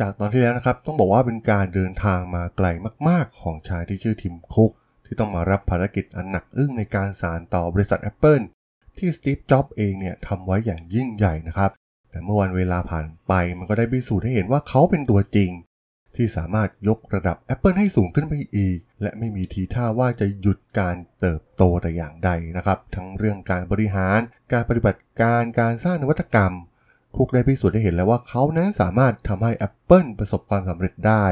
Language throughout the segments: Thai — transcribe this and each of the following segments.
จากตอนที่แล้วนะครับต้องบอกว่าเป็นการเดินทางมาไกลมาก ๆ ของชายที่ชื่อทิมคุก ที่ต้องมารับภารกิจอันหนักอึ้งในการสานต่อบริษัท Apple ที่สตีฟจ็อบเองเนี่ยทำไว้อย่างยิ่งใหญ่นะครับ แต่เมื่อวันเวลาผ่านไปมันก็ได้พิสูจน์ให้เห็นว่าเขาเป็นตัวจริง ที่สามารถยกระดับ Apple ให้สูงขึ้นไปอีก และไม่มีทีท่าว่าจะหยุดการเติบโตแต่อย่างใดนะครับ ทั้งเรื่องการบริหาร การปฏิบัติการการสร้างนวัตกรรม คุกได้พิสูจน์ให้เห็นแล้วว่าเขานั้นสามารถทำให้ Apple ประสบความสำเร็จได้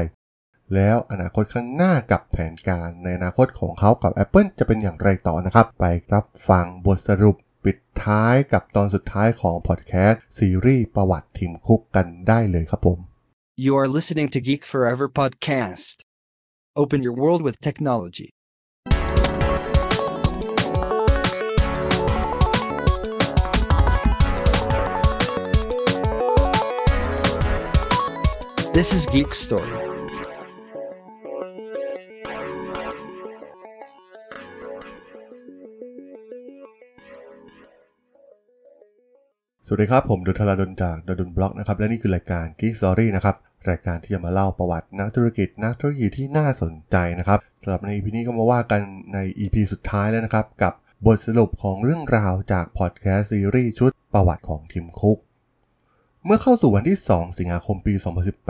แล้วอนาคตข้างหน้ากับแผนการในอนาคตของเขากับ Apple จะเป็นอย่างไรต่อนะครับ ไปรับฟังบทสรุปปิดท้ายกับตอนสุดท้ายของพอดแคสต์ซีรีส์ประวัติทีมคุกกันได้เลยครับผม You are listening to Geek Forever podcast. Open your world with technology. This is Geek Story. สวัสดีครับ ผมดนทลาดนจากดนบล็อกนะครับ และนี่คือรายการ Geek Story นะครับ รายการที่จะมาเล่าประวัตินักธุรกิจ นักธุรกิจที่น่าสนใจนะครับสำหรับใน EP นี้ก็มาว่ากันใน EP สุดท้ายแล้วนะครับ กับบทสรุปของเรื่องราวจากพอดแคสต์ซีรีส์ชุดประวัติของทีมคุก เมื่อเข้าสู่วันที่ 2 สิงหาคมปี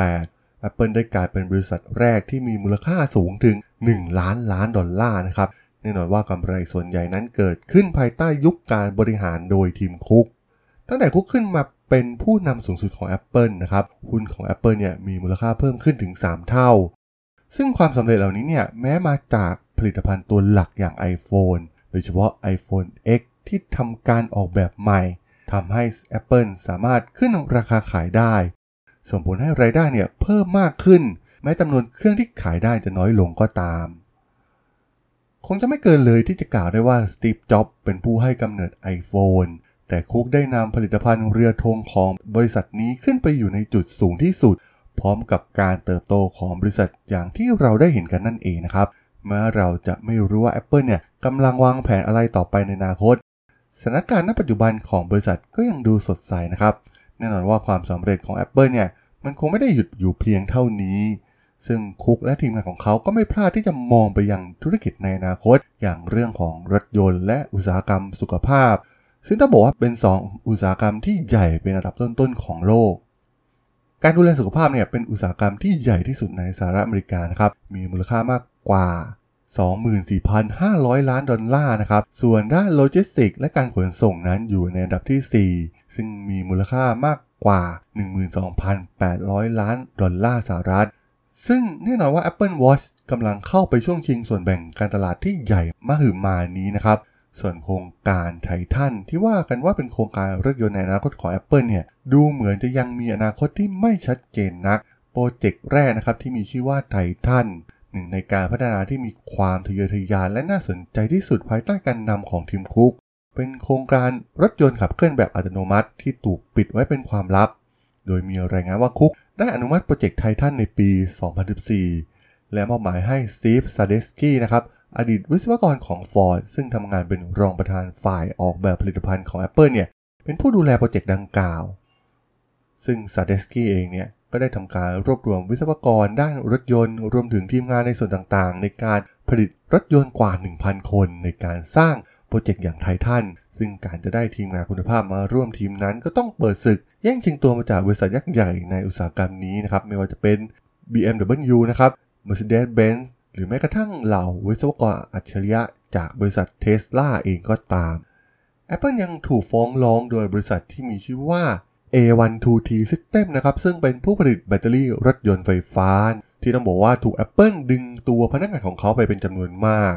2018 Apple ได้กลายเป็นบริษัทแรกที่มีมูลค่าสูงถึง 1 ล้านล้านดอลลาร์นะครับ แน่นอนว่ากำไรส่วนใหญ่นั้นเกิดขึ้นภายใต้ยุคการบริหารโดยทีมคุก ตั้งแต่คุกขึ้นมาเป็นผู้นำสูงสุดของ Apple นะครับ หุ้นของ Apple เนี่ยมีมูลค่าเพิ่มขึ้นถึง 3 เท่า ซึ่งความสำเร็จเหล่านี้เนี่ยแม้มาจากผลิตภัณฑ์ตัวหลักอย่าง iPhone โดยเฉพาะ iPhone X ที่ทำการออกแบบใหม่ ทำให้ Apple สามารถขึ้นราคาขายได้ ส่งผลให้รายได้เนี่ยเพิ่มมากขึ้น แม้จำนวนเครื่องที่ขายได้จะน้อยลงก็ตาม คงจะไม่เกินเลยที่จะกล่าวได้ว่าสตีฟจ็อบเป็นผู้ให้กำเนิด iPhone แต่คุกได้นำผลิตภัณฑ์เรือธงของบริษัทนี้ขึ้นไปอยู่ในจุดสูงที่สุด พร้อมกับการเติบโตของบริษัทอย่างที่เราได้เห็นกันนั่นเองนะครับแม้เราจะไม่รู้ว่า Apple เนี่ยกำลังวางแผนอะไรต่อไปในอนาคต สถานการณ์ณปัจจุบันของบริษัทก็ยังดูสดใสนะครับ แน่นอนว่าความสำเร็จของ Apple เนี่ย มันคงไม่ได้หยุดอยู่เพียงเท่านี้ ซึ่งคุกและทีมงานของเขาก็ไม่พลาดที่จะมองไปยังธุรกิจในอนาคต อย่างเรื่องของรถยนต์และอุตสาหกรรมสุขภาพ ซึ่งต้องบอกว่าเป็น 2 อุตสาหกรรมที่ใหญ่เป็นระดับต้นๆของโลก การดูแลสุขภาพเนี่ยเป็นอุตสาหกรรมที่ใหญ่ที่สุดในสหรัฐอเมริกานะครับ มีมูลค่ามากกว่า 24,500 ล้านดอลลาร์นะครับ ส่วนด้านโลจิสติกและการขนส่งนั้นอยู่ในอันดับที่ 4 ซึ่งมีมูลค่ามากกว่า 12,800 ล้านดอลลาร์สหรัฐ ซึ่งแน่นอนว่า Apple Watch กำลังเข้าไปช่วงชิงส่วนแบ่งการตลาดที่ใหญ่มหึมานี้นะครับ ส่วนโครงการไททันที่ว่ากันว่าเป็นโครงการรถยนต์ในอนาคตของ Apple เนี่ย ดูเหมือนจะยังมีอนาคตที่ไม่ชัดเจนนัก โปรเจกต์แรกนะครับที่มีชื่อว่าไททัน หนึ่งในการพัฒนาที่มีความทะเยอทะยานและน่าสนใจที่สุดภายใต้การนำของ Tim Cook เป็นโครงการรถยนต์ขับเคลื่อนแบบอัตโนมัติที่ถูกปิดไว้เป็นความลับ โดยมีรายงานว่า Cook ได้อนุมัติโปรเจกต์ไททันในปี 2014 และมอบหมายให้ Steve Zadesky นะครับอดีตวิศวกรของ Ford ซึ่งทำงานเป็นรองประธานฝ่ายออกแบบผลิตภัณฑ์ของ Apple เนี่ย เป็นผู้ดูแลโปรเจกต์ดังกล่าว ซึ่ง Zadesky เองเนี่ย ก็ได้ทำการรวบรวมวิศวกรด้านรถยนต์ รวมถึงทีมงานในส่วนต่างๆ ในการผลิตรถยนต์กว่า 1,000 คน ในการสร้างโปรเจกต์อย่างไททันซึ่งการจะได้ทีมงานคุณภาพมาร่วมทีมนั้นก็ต้องเปิดศึก แย่งชิงตัวมาจากบริษัทยักษ์ใหญ่ในอุตสาหกรรมนี้นะครับไม่ว่าจะเป็น BMW นะครับ Mercedes-Benz หรือแม้กระทั่งเหล่าวิศวกรอัจฉริยะจากบริษัทเทสลาเองก็ตาม Apple ยังถูกฟ้องร้องโดยบริษัทที่มีชื่อว่า A12T System นะครับซึ่งเป็นผู้ผลิตแบตเตอรี่รถยนต์ไฟฟ้า ที่ต้องบอกว่าถูก Apple ดึงตัวพนักงานของเขาไปเป็นจำนวนมาก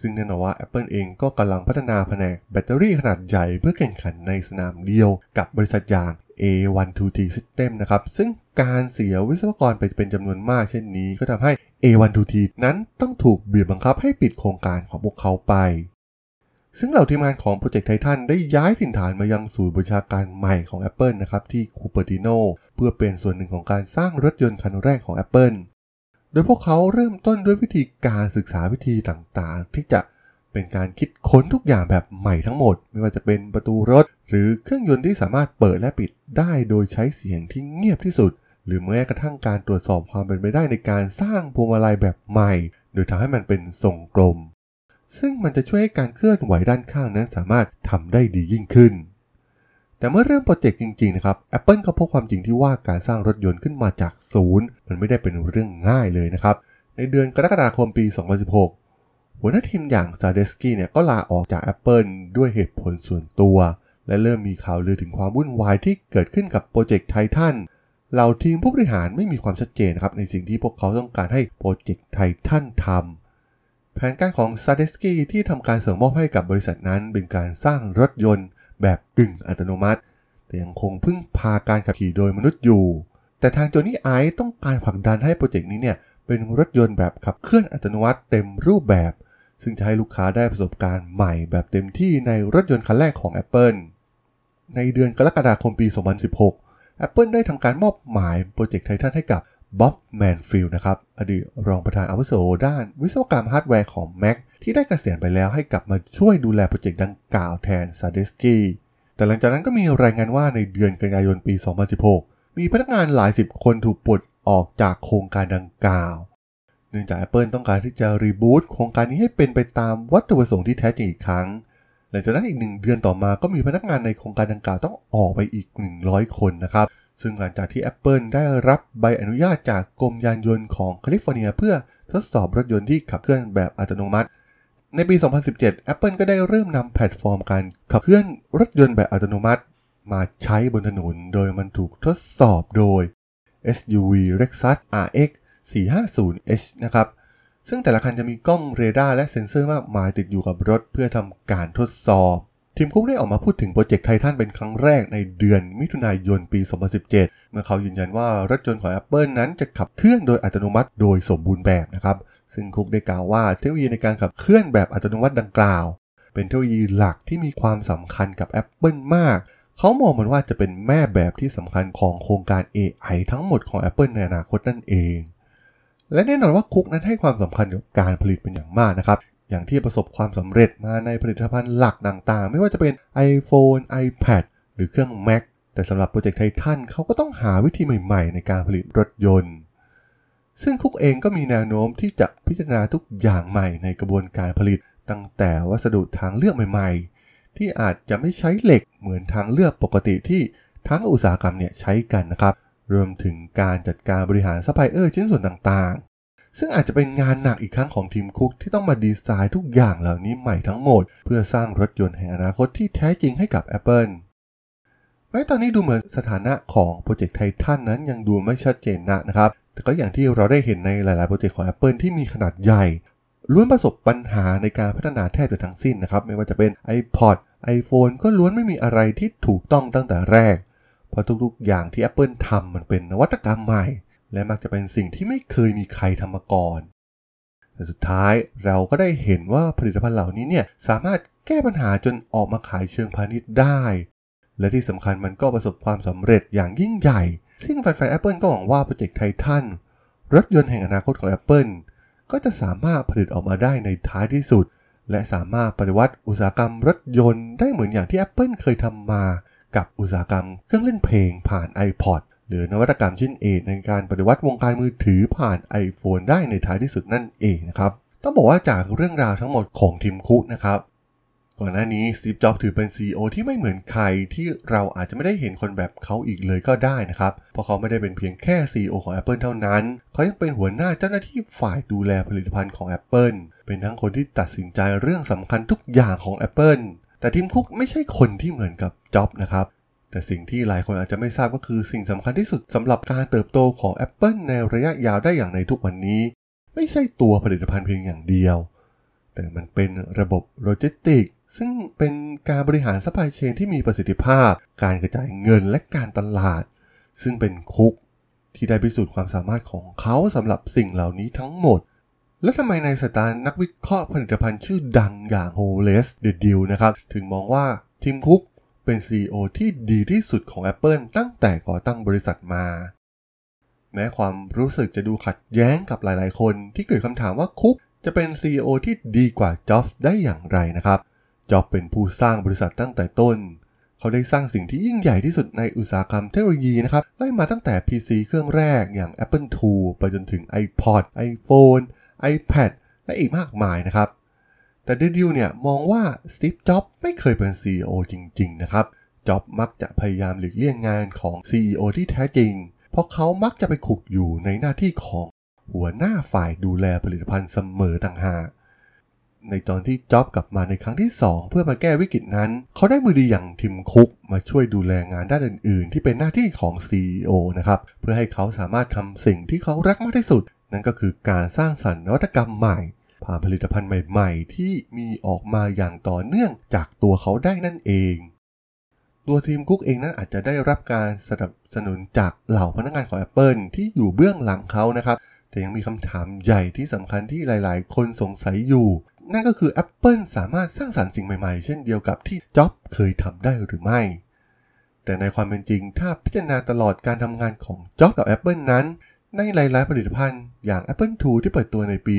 ซึ่งแน่นอนว่า Apple เองก็กำลังพัฒนาแผนกแบตเตอรี่ขนาดใหญ่เพื่อแข่งขันในสนามเดียวกับบริษัทอย่าง A12T System นะครับซึ่งการเสียวิศวกรไปเป็นจำนวนมากเช่นนี้ก็ทำให้ A123 นั้นต้องถูกบีบบังคับให้ปิดโครงการของพวกเขาไป ซึ่งเหล่าทีมงานของโปรเจกต์ไททันได้ย้ายถิ่นฐานมายังศูนย์บัญชาการใหม่ของ Apple นะครับที่ Cupertino เพื่อเป็นส่วนหนึ่งของการสร้างรถยนต์คันแรกของ Apple โดยพวกเขาเริ่มต้นด้วยวิธีการศึกษาวิธีต่างๆ ที่จะเป็นการคิดค้นทุกอย่างแบบใหม่ทั้งหมด ไม่ว่าจะเป็นประตูรถ หรือเครื่องยนต์ที่สามารถเปิดและปิดได้โดยใช้เสียงที่เงียบที่สุด หรือแม้กระทั่งการตรวจสอบความเป็นไปได้ในการสร้างพวงมาลัยแบบใหม่ โดยทำให้มันเป็นทรงกลม ซึ่งมันจะช่วยให้การเคลื่อนไหวด้านข้างนั้นสามารถทำได้ดียิ่งขึ้น แต่เมื่อเริ่มโปรเจกต์จริงๆนะครับ Apple ก็พบความจริงที่ว่าการสร้างรถยนต์ขึ้นมาจากศูนย์มันไม่ได้เป็นเรื่องง่ายเลยนะครับ ในเดือนกรกฎาคมปี 2016 หัวหน้าทีมอย่าง Zadesky เนี่ยก็ลาออกจาก Apple ด้วยเหตุผลส่วนตัว และเริ่มมีข่าวลือถึงความวุ่นวายที่เกิดขึ้นกับโปรเจกต์ไททันเหล่าทีมผู้บริหารไม่มีความชัดเจนนะครับในสิ่งที่พวกเขาต้องการให้โปรเจกต์ไททันทำ แผนการของ Zadesky ที่ทำการส่งมอบให้กับบริษัทนั้น เป็นการสร้างรถยนต์แบบกึ่งอัตโนมัติ แต่ยังคงพึ่งพาการขับขี่โดยมนุษย์อยู่ แต่ทางโจนี่ไอซ์ต้องการผลักดันให้โปรเจกต์นี้เนี่ยเป็นรถยนต์แบบขับเคลื่อนอัตโนมัติเต็มรูปแบบ ซึ่งจะให้ลูกค้าได้ประสบการณ์ใหม่แบบเต็มที่ในรถยนต์คันแรกของ Apple ในเดือนกรกฎาคมปี 2016 Apple ได้ทำการมอบหมายโปรเจกต์ไททันให้กับ Bob Mansfield นะครับ อดีตรองประธานอาวุโสด้านวิศวกรรมฮาร์ดแวร์ของ Mac ที่ได้เกษียณไปแล้วให้กลับมาช่วยดูแลโปรเจกต์ดังกล่าวแทนซาเดสกี้แต่หลังจากนั้นก็มีรายงานว่าในเดือนกันยายนปี 2016 มีพนักงานหลายสิบคนถูกปลดออกจากโครงการดังกล่าว เนื่องจาก Apple ต้องการที่จะรีบูตโครงการนี้ให้เป็นไปตามวัตถุประสงค์ที่แท้จริงอีกครั้ง หลังจากนั้นอีกหนึ่งเดือนต่อมาก็มีพนักงานในโครงการดังกล่าวต้องออกไปอีก 100 คนนะครับ ซึ่งหลังจากที่ Apple ได้รับใบอนุญาตจากกรมยานยนต์ของแคลิฟอร์เนีย เพื่อทดสอบรถยนต์ที่ขับเคลื่อนแบบอัตโนมัติ ในปี 2017 Apple ก็ได้เริ่มนำแพลตฟอร์มการขับเคลื่อนรถยนต์แบบอัตโนมัติ มาใช้บนถนน โดยมันถูกทดสอบโดย SUV Lexus RX 450h นะครับ ซึ่งแต่ละคันจะมีกล้องเรดาร์และเซ็นเซอร์มากมายติดอยู่กับรถเพื่อทำการทดสอบ Tim Cook ได้ออกมาพูดถึงโปรเจกต์ไททันเป็นครั้งแรกในเดือนมิถุนายนปี 2017 เมื่อเขายืนยันว่ารถยนต์ของ Apple นั้นจะขับเคลื่อนโดยอัตโนมัติโดยสมบูรณ์แบบนะครับ ซึ่ง Cook ได้กล่าวว่าเทคโนโลยีในการขับเคลื่อนแบบอัตโนมัติดังกล่าว เป็นเทคโนโลยีหลักที่มีความสำคัญกับ Apple มาก เขามองมันว่าจะเป็นแม่แบบที่สำคัญของโครงการ AI ทั้งหมดของ Apple ในอนาคตนั่นเองและแน่นอนว่าคุกนั้นให้ความสำคัญกับการผลิตเป็นอย่างมากนะครับ อย่างที่ประสบความสำเร็จมาในผลิตภัณฑ์หลักต่างๆ ไม่ว่าจะเป็น iPhone, iPad หรือเครื่อง Mac แต่สำหรับโปรเจกต์ไททันเขาก็ต้องหาวิธีใหม่ๆ ในการผลิตรถยนต์ ซึ่งคุกเองก็มีแนวโน้มที่จะพิจารณาทุกอย่างใหม่ในกระบวนการผลิต ตั้งแต่วัสดุทางเลือกใหม่ๆ ที่อาจจะไม่ใช้เหล็กเหมือนทางเลือกปกติที่ทั้งอุตสาหกรรมเนี่ยใช้กันนะครับ รวมถึงการจัดการบริหารซัพพลายเออร์ชิ้นส่วนต่างๆ ซึ่งอาจจะเป็นงานหนักอีกครั้งของ Tim Cook ที่ต้องมาดีไซน์ทุกอย่างเหล่านี้ใหม่ทั้งหมด เพื่อสร้างรถยนต์แห่งอนาคตที่แท้จริงให้กับ Apple แม้ตอนนี้ดูเหมือนสถานะของโปรเจกต์ไททันนั้นยังดูไม่ชัดเจนนักนะครับ แต่ก็อย่างที่เราได้เห็นในหลาย ๆ โปรเจกต์ของ Apple ที่มีขนาดใหญ่ล้วนประสบปัญหาในการพัฒนาแทบจะทั้งสิ้นนะครับ ไม่ว่าจะเป็น iPod iPhone ก็ล้วนไม่มีอะไรที่ถูกต้องตั้งแต่แรก เพราะทุกๆ อย่างที่ Apple ทำมันเป็นนวัตกรรมใหม่ และมักจะเป็นสิ่งที่ไม่เคยมีใครทำมาก่อน แต่สุดท้ายเราก็ได้เห็นว่าผลิตภัณฑ์เหล่านี้เนี่ยสามารถแก้ปัญหาจนออกมาขายเชิงพาณิชย์ได้ และที่สำคัญมันก็ประสบความสำเร็จอย่างยิ่งใหญ่ ซึ่งแฟนๆ Apple ก็หวังว่าโปรเจกต์ไททันรถยนต์แห่งอนาคตของ Apple ก็จะสามารถผลิตออกมาได้ในท้ายที่สุด และสามารถปฏิวัติอุตสาหกรรมรถยนต์ได้เหมือนอย่างที่ Apple เคยทำมา กับอุตสาหกรรมเครื่องเล่นเพลงผ่าน iPod หรือนวัตกรรมชิ้นเอกในการปฏิวัติวงการมือถือผ่าน iPhone ได้ในท้ายที่สุดนั่นเองนะครับ ต้องบอกว่าจากเรื่องราวทั้งหมดของทีมคุกนะครับ ก่อนหน้านี้ซีฟจ็อบถือเป็น CEO ที่ไม่เหมือนใครที่เราอาจจะไม่ได้เห็นคนแบบเขาอีกเลยก็ได้นะครับ เพราะเขาไม่ได้เป็นเพียงแค่ CEO ของ Apple เท่านั้น เขายังเป็นหัวหน้าเจ้าหน้าที่ฝ่ายดูแลผลิตภัณฑ์ของ Apple เป็นทั้งคนที่ตัดสินใจเรื่องสำคัญทุกอย่างของ Apple แต่ Tim Cook ไม่ใช่คนที่เหมือนกับจ็อบนะครับ แต่สิ่งที่หลายคนอาจจะไม่ทราบก็คือสิ่งสำคัญที่สุดสำหรับการเติบโตของ Apple ในระยะยาวได้อย่างในทุกวันนี้ ไม่ใช่ตัวผลิตภัณฑ์เพียงอย่างเดียว แต่มันเป็นระบบโลจิสติกซึ่งเป็นการบริหาร supply chain ที่มีประสิทธิภาพ การกระจายเงินและการตลาด ซึ่งเป็นคุกที่ได้พิสูจน์ความสามารถของเขาสำหรับสิ่งเหล่านี้ทั้งหมด และทำไมในสายตานักวิเคราะห์ผลิตภัณฑ์ชื่อดังอย่างโฮเลสเดดิลนะครับ ถึงมองว่าทีมคุก เป็น CEO ที่ดีที่สุดของ Apple ตั้งแต่ก่อตั้งบริษัทมา แม้ความรู้สึกจะดูขัดแย้งกับหลายๆ คนที่เกิดคำถามว่าคุกจะเป็น CEO ที่ดีกว่าจ็อบส์ได้อย่างไรนะครับจ็อบเป็นผู้สร้างบริษัทตั้งแต่ต้น เขาได้สร้างสิ่งที่ยิ่งใหญ่ที่สุดในอุตสาหกรรมเทคโนโลยีนะครับไล่มาตั้งแต่ PC เครื่องแรกอย่าง Apple II ไปจนถึง iPod iPhone iPad และอีกมากมายนะครับ แต่เดดิวเนี่ยมองว่าสตีฟจ็อบไม่เคยเป็น CEO จริง ๆ นะครับจ็อบมักจะพยายามหลีกเลี่ยงงานของ CEO ที่แท้จริง เพราะเขามักจะไปขุกอยู่ในหน้าที่ของหัวหน้าฝ่ายดูแลผลิตภัณฑ์เสมอต่างหากในตอนที่จ็อบกลับมาในครั้งที่ 2 เพื่อมาแก้วิกฤตนั้น เขาได้มือดีอย่างทิมคุกมาช่วยดูแลงานด้านอื่น ๆ ที่เป็นหน้าที่ของ CEO นะครับ เพื่อให้เขาสามารถทำสิ่งที่เขารักมากที่สุด นั่นก็คือการสร้างสรรค์นวัตกรรมใหม่ ผ่านผลิตภัณฑ์ใหม่ๆ ที่มีออกมาอย่างต่อเนื่องจากตัวเขาได้นั่นเอง ตัวทีมคุกเองนั้นอาจจะได้รับการสนับสนุนจากเหล่าพนักงานของ Apple ที่อยู่เบื้องหลังเขานะครับ แต่ยังมีคำถามใหญ่ที่สำคัญที่หลายๆ คนสงสัยอยู่ นั่นก็คือ Apple สามารถสร้างสรรค์สิ่งใหม่ๆ เช่นเดียวกับที่จ็อบเคยทำได้หรือไม่ แต่ในความเป็นจริงถ้าพิจารณาตลอดการทำงานของจ็อบกับ Apple นั้น ในหลายๆผลิตภัณฑ์อย่าง Apple II ที่เปิดตัวในปี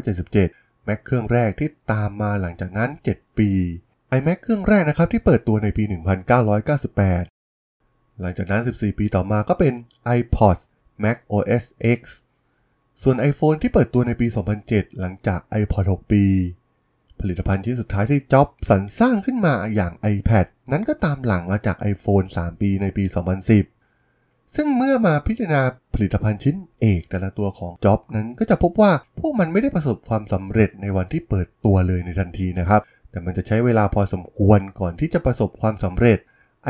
1977 Mac เครื่องแรกที่ตามมาหลังจากนั้น 7 ปี iMac เครื่องแรกนะครับที่เปิดตัวในปี 1998 หลังจากนั้น 14 ปีต่อมาก็เป็น iPods Mac OS X ส่วน iPhone ที่เปิดตัวในปี 2007 หลังจาก iPod 6 ปี ผลิตภัณฑ์ชิ้นสุดท้ายที่จ็อบสรรสร้างขึ้นมาอย่าง iPad นั้นก็ตามหลังมาจาก iPhone 3 ปีในปี 2010 ซึ่งเมื่อมาพิจารณาผลิตภัณฑ์ชิ้นเอกแต่ละตัวของจ็อบนั้นก็จะพบว่าพวกมันไม่ได้ประสบความสำเร็จในวันที่เปิดตัวเลยในทันทีนะครับ แต่มันจะใช้เวลาพอสมควรก่อนที่จะประสบความสำเร็จ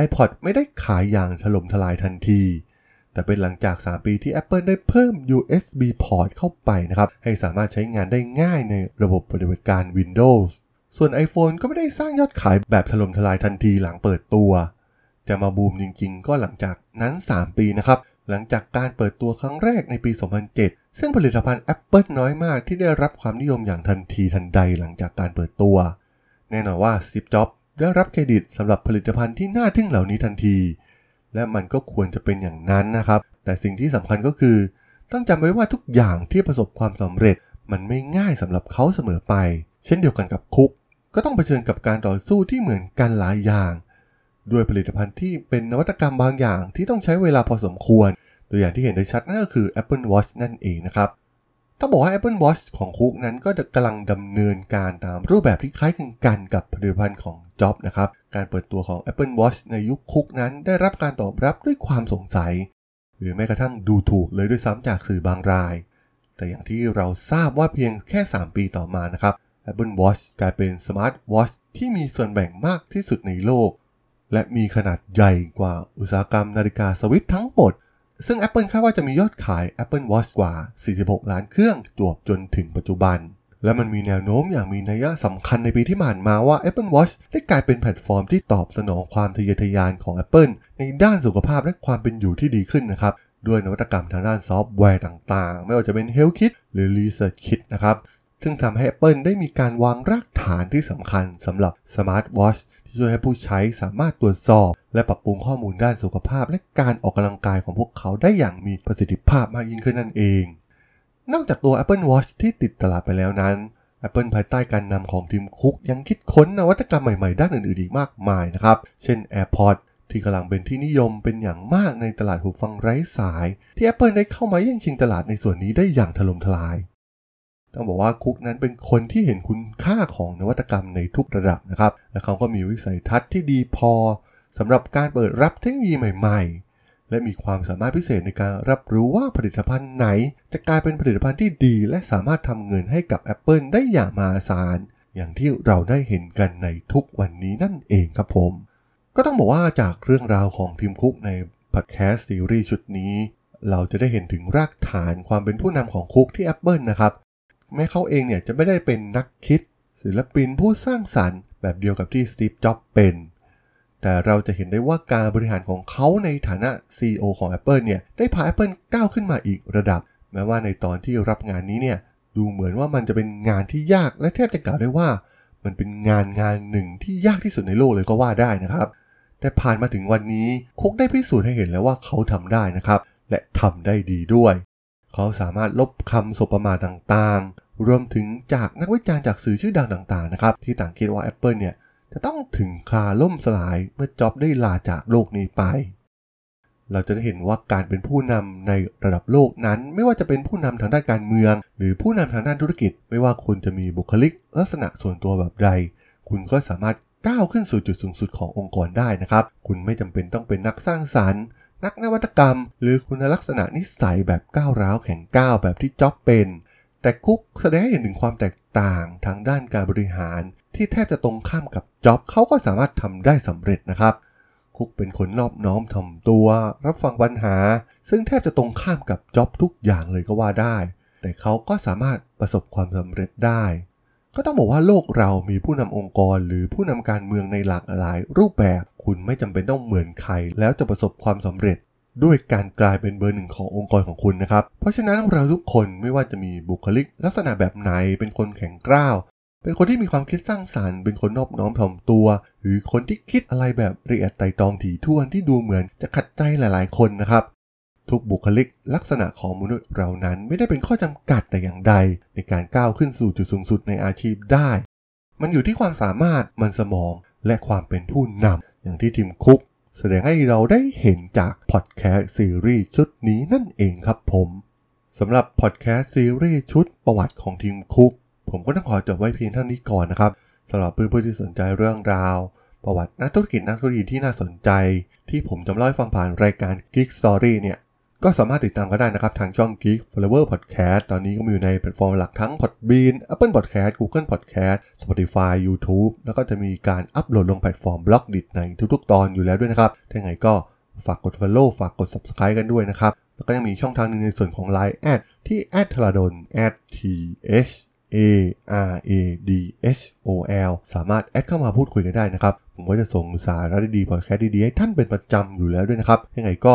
iPod ไม่ได้ขายอย่างถล่มทลายทันที แต่เป็นหลังจาก 3 ปีที่ Apple ได้เพิ่ม USB port เข้าไปนะครับ ให้สามารถใช้งานได้ง่ายในระบบปฏิบัติการ Windows ส่วน iPhone ก็ไม่ได้สร้างยอดขายแบบถล่มทลายทันทีหลังเปิดตัว จะมาบูมจริงๆ ก็หลังจากนั้น 3 ปีนะครับ หลังจากการเปิดตัวครั้งแรกในปี 2007 ซึ่งผลิตภัณฑ์ Apple น้อยมากที่ได้รับความนิยมอย่างทันทีทันใดหลังจากการเปิดตัว แน่นอนว่าซิปจ็อบได้รับเครดิตสำหรับผลิตภัณฑ์ที่น่าทึ่งเหล่านี้ทันที และมันก็ควรจะเป็นอย่างนั้นนะครับ แต่สิ่งที่สำคัญก็คือ ต้องจำไว้ว่าทุกอย่างที่ประสบความสำเร็จมันไม่ง่ายสำหรับเขาเสมอไป เช่นเดียวกันกับคุก ก็ต้องเผชิญกับการต่อสู้ที่เหมือนกันหลายอย่าง ด้วยผลิตภัณฑ์ที่เป็นนวัตกรรมบางอย่างที่ต้องใช้เวลาพอสมควร ตัวอย่างที่เห็นได้ชัดนั่นก็คือ Apple Watch นั่นเองนะครับต้องบอกว่า Apple Watch ของคุกนั้นก็กำลังดำเนินการตามรูปแบบที่คล้ายคลึงกันกับผลิตภัณฑ์ของจ็อบนะครับ การเปิดตัวของ Apple Watch ในยุคคุกนั้นได้รับการตอบรับด้วยความสงสัย หรือแม้กระทั่งดูถูกเลยด้วยซ้ำจากสื่อบางราย แต่อย่างที่เราทราบว่าเพียงแค่ 3 ปีต่อมานะครับ Apple Watch กลายเป็นสมาร์ทวอชที่มีส่วนแบ่งมากที่สุดในโลก และมีขนาดใหญ่กว่าอุตสาหกรรมนาฬิกาสวิตทั้งหมด ซึ่ง Apple คาดว่าจะมียอดขาย Apple Watch กว่า 46 ล้านเครื่องจวบจนถึงปัจจุบัน และมันมีแนวโน้มอย่างมีนัยสำคัญในปีที่ผ่านมาว่า Apple Watch ได้กลายเป็นแพลตฟอร์มที่ตอบสนองความทะเยอทะยานของ Apple ในด้านสุขภาพและความเป็นอยู่ที่ดีขึ้นนะครับด้วยนวัตกรรมทางด้านซอฟต์แวร์ต่างๆ ไม่ว่าจะเป็น HealthKit หรือ ResearchKit นะครับ ซึ่งทำให้ Apple ได้มีการวางรากฐานที่สำคัญสำหรับ smart watch ที่ช่วยให้ผู้ใช้สามารถตรวจสอบ และปรับปรุงข้อมูลด้านสุขภาพ และการออกกำลังกายของพวกเขาได้อย่างมีประสิทธิภาพมากยิ่งขึ้นนั่นเอง นอกจากตัว Apple Watch ที่ติดตลาดไปแล้วนั้น Apple ภายใต้การนำของทีมคุกยังคิดค้นนวัตกรรมใหม่ๆ ด้านอื่นๆอีกมากมายนะครับ เช่น AirPods ที่กำลังเป็นที่นิยมเป็นอย่างมากในตลาดหูฟังไร้สาย ที่ Apple ได้เข้ามาแย่งชิงตลาดในส่วนนี้ได้อย่างถล่มทลาย ต้องบอกว่าคุกนั้นเป็นคนที่เห็นคุณค่าของนวัตกรรมในทุกระดับนะครับ และเขาก็มีวิสัยทัศน์ที่ดีพอสำหรับการเปิดรับเทคโนโลยีใหม่ ๆ และมีความสามารถพิเศษในการรับรู้ว่าผลิตภัณฑ์ไหน จะกลายเป็นผลิตภัณฑ์ที่ดี และสามารถทำเงินให้กับ Apple ได้อย่างมหาศาลอย่างที่เราได้เห็นกันในทุกวันนี้นั่นเองครับผม ก็ต้องบอกว่าจากเรื่องราวของทีมคุกในพอดแคสต์ซีรีส์ชุดนี้ เราจะได้เห็นถึงรากฐานความเป็นผู้นำของคุกที่ Apple นะครับ แม้เขาเองเนี่ยจะไม่ได้เป็นนักคิด ศิลปินผู้สร้างสรรค์แบบเดียวกับที่สตีฟ จ็อบเป็น แต่เราจะเห็นได้ว่าการบริหารของเขาในฐานะ CEO ของ Apple เนี่ยได้พา Apple ก้าวขึ้นมาอีกระดับ แม้ว่าในตอนที่รับงานนี้เนี่ยดูเหมือนว่ามันจะเป็นงานที่ยากและแทบจะกล่าวได้ว่า มันเป็นงานงานหนึ่งที่ยากที่สุดในโลกเลยก็ว่าได้นะครับ แต่ผ่านมาถึงวันนี้คุกได้พิสูจน์ให้เห็นแล้วว่าเขาทำได้นะครับ และทำได้ดีด้วย เขาสามารถลบคำสบประมาทต่าง รวมถึงจากนักวิจารณ์จากสื่อชื่อดังต่างๆนะครับที่ต่างคิดว่า Apple เนี่ยจะต้องถึงคาล่มสลายเมื่อจ็อบได้ลาจากโลกนี้ไป เราจะได้เห็นว่าการเป็นผู้นำในระดับโลกนั้น ไม่ว่าจะเป็นผู้นำทางด้านการเมือง หรือผู้นำทางด้านธุรกิจ ไม่ว่าคุณจะมีบุคลิก ลักษณะส่วนตัวแบบใด คุณก็สามารถก้าวขึ้นสู่จุดสูงสุดขององค์กรได้นะครับ คุณไม่จำเป็นต้องเป็นนักสร้างสรรค์ นักนวัตกรรม หรือคุณลักษณะนิสัยแบบก้าวร้าวแข็งก้าวแบบที่จ็อบเป็น แต่คุกแสดงให้เห็นถึงความแตกต่างทางด้านการบริหาร ที่แทบจะตรงข้ามกับจ็อบเขาก็สามารถทำได้สำเร็จนะครับ คุกเป็นคนนอบน้อมถ่อมตัว รับฟังปัญหา ซึ่งแทบจะตรงข้ามกับจ็อบทุกอย่างเลยก็ว่าได้ แต่เขาก็สามารถประสบความสำเร็จได้ ก็ต้องบอกว่าโลกเรามีผู้นำองค์กรหรือผู้นำการเมืองในหลากหลายรูปแบบ คุณไม่จำเป็นต้องเหมือนใคร แล้วจะประสบความสำเร็จ ด้วยการกลายเป็นเบอร์หนึ่งขององค์กรของคุณนะครับ เพราะฉะนั้นเราทุกคนไม่ว่าจะมีบุคลิก ลักษณะแบบไหนเป็นคนแข็งกร้าว เป็นคนที่มีความคิดสร้างสารรค์ เป็นคนนอบน้อมถ่อมตัว หรือคนที่คิดอะไรแบบละเอียดไต่ตองถี่ถ้วนที่ดูเหมือนจะขัดใจหลายๆ คนนะครับ ทุกบุคลิกลักษณะของมนุษย์เรานั้นไม่ได้เป็นข้อจำกัดแต่อย่างใด ในการก้าวขึ้นสู่จุดสูงสุดในอาชีพได้ มันอยู่ที่ความสามารถมันสมองและความเป็นผู้นำอย่างที่ทีมคุก แสดงให้เราได้เห็นจากพอดแคสต์ซีรีส์ชุดนี้นั่นเองครับผมสำหรับพอดแคสต์ซีรีส์ชุดประวัติของ Tim Cook ผมก็ต้องขอจบไว้เพียงเท่านี้ก่อนนะครับสำหรับเพื่อนๆที่สนใจเรื่องราว ประวัตินักธุรกิจนักธุรกิจที่น่าสนใจ ที่ผมนำเล่าให้ฟังผ่านรายการ Geek Story เนี่ย ก็สามารถติดตามกันได้นะครับทางช่อง Geek Forever Podcast ตอนนี้ก็มีอยู่ในแพลตฟอร์มหลักทั้ง Podbean Apple Podcast Google Podcast Spotify YouTube แล้วก็จะมีการอัปโหลดลงแพลตฟอร์ม Blockdit ในทุกๆ ตอนอยู่แล้วด้วยนะครับถ้าอย่างก็ฝากกด Follow ฝากกด Subscribe กันด้วยนะครับ แล้วก็ยังมีช่องทางหนึงในส่วนของ Line แอดที่ a d t h a r a d o n t h A R A D H O L สามารถแอดเข้ามาพูดคุยกันได้นะครับ ผมก็จะส่งสาระดีๆพอดแคสต์ดีๆให้ท่านเป็นประจำอยู่แล้วด้วยนะครับยังไงก็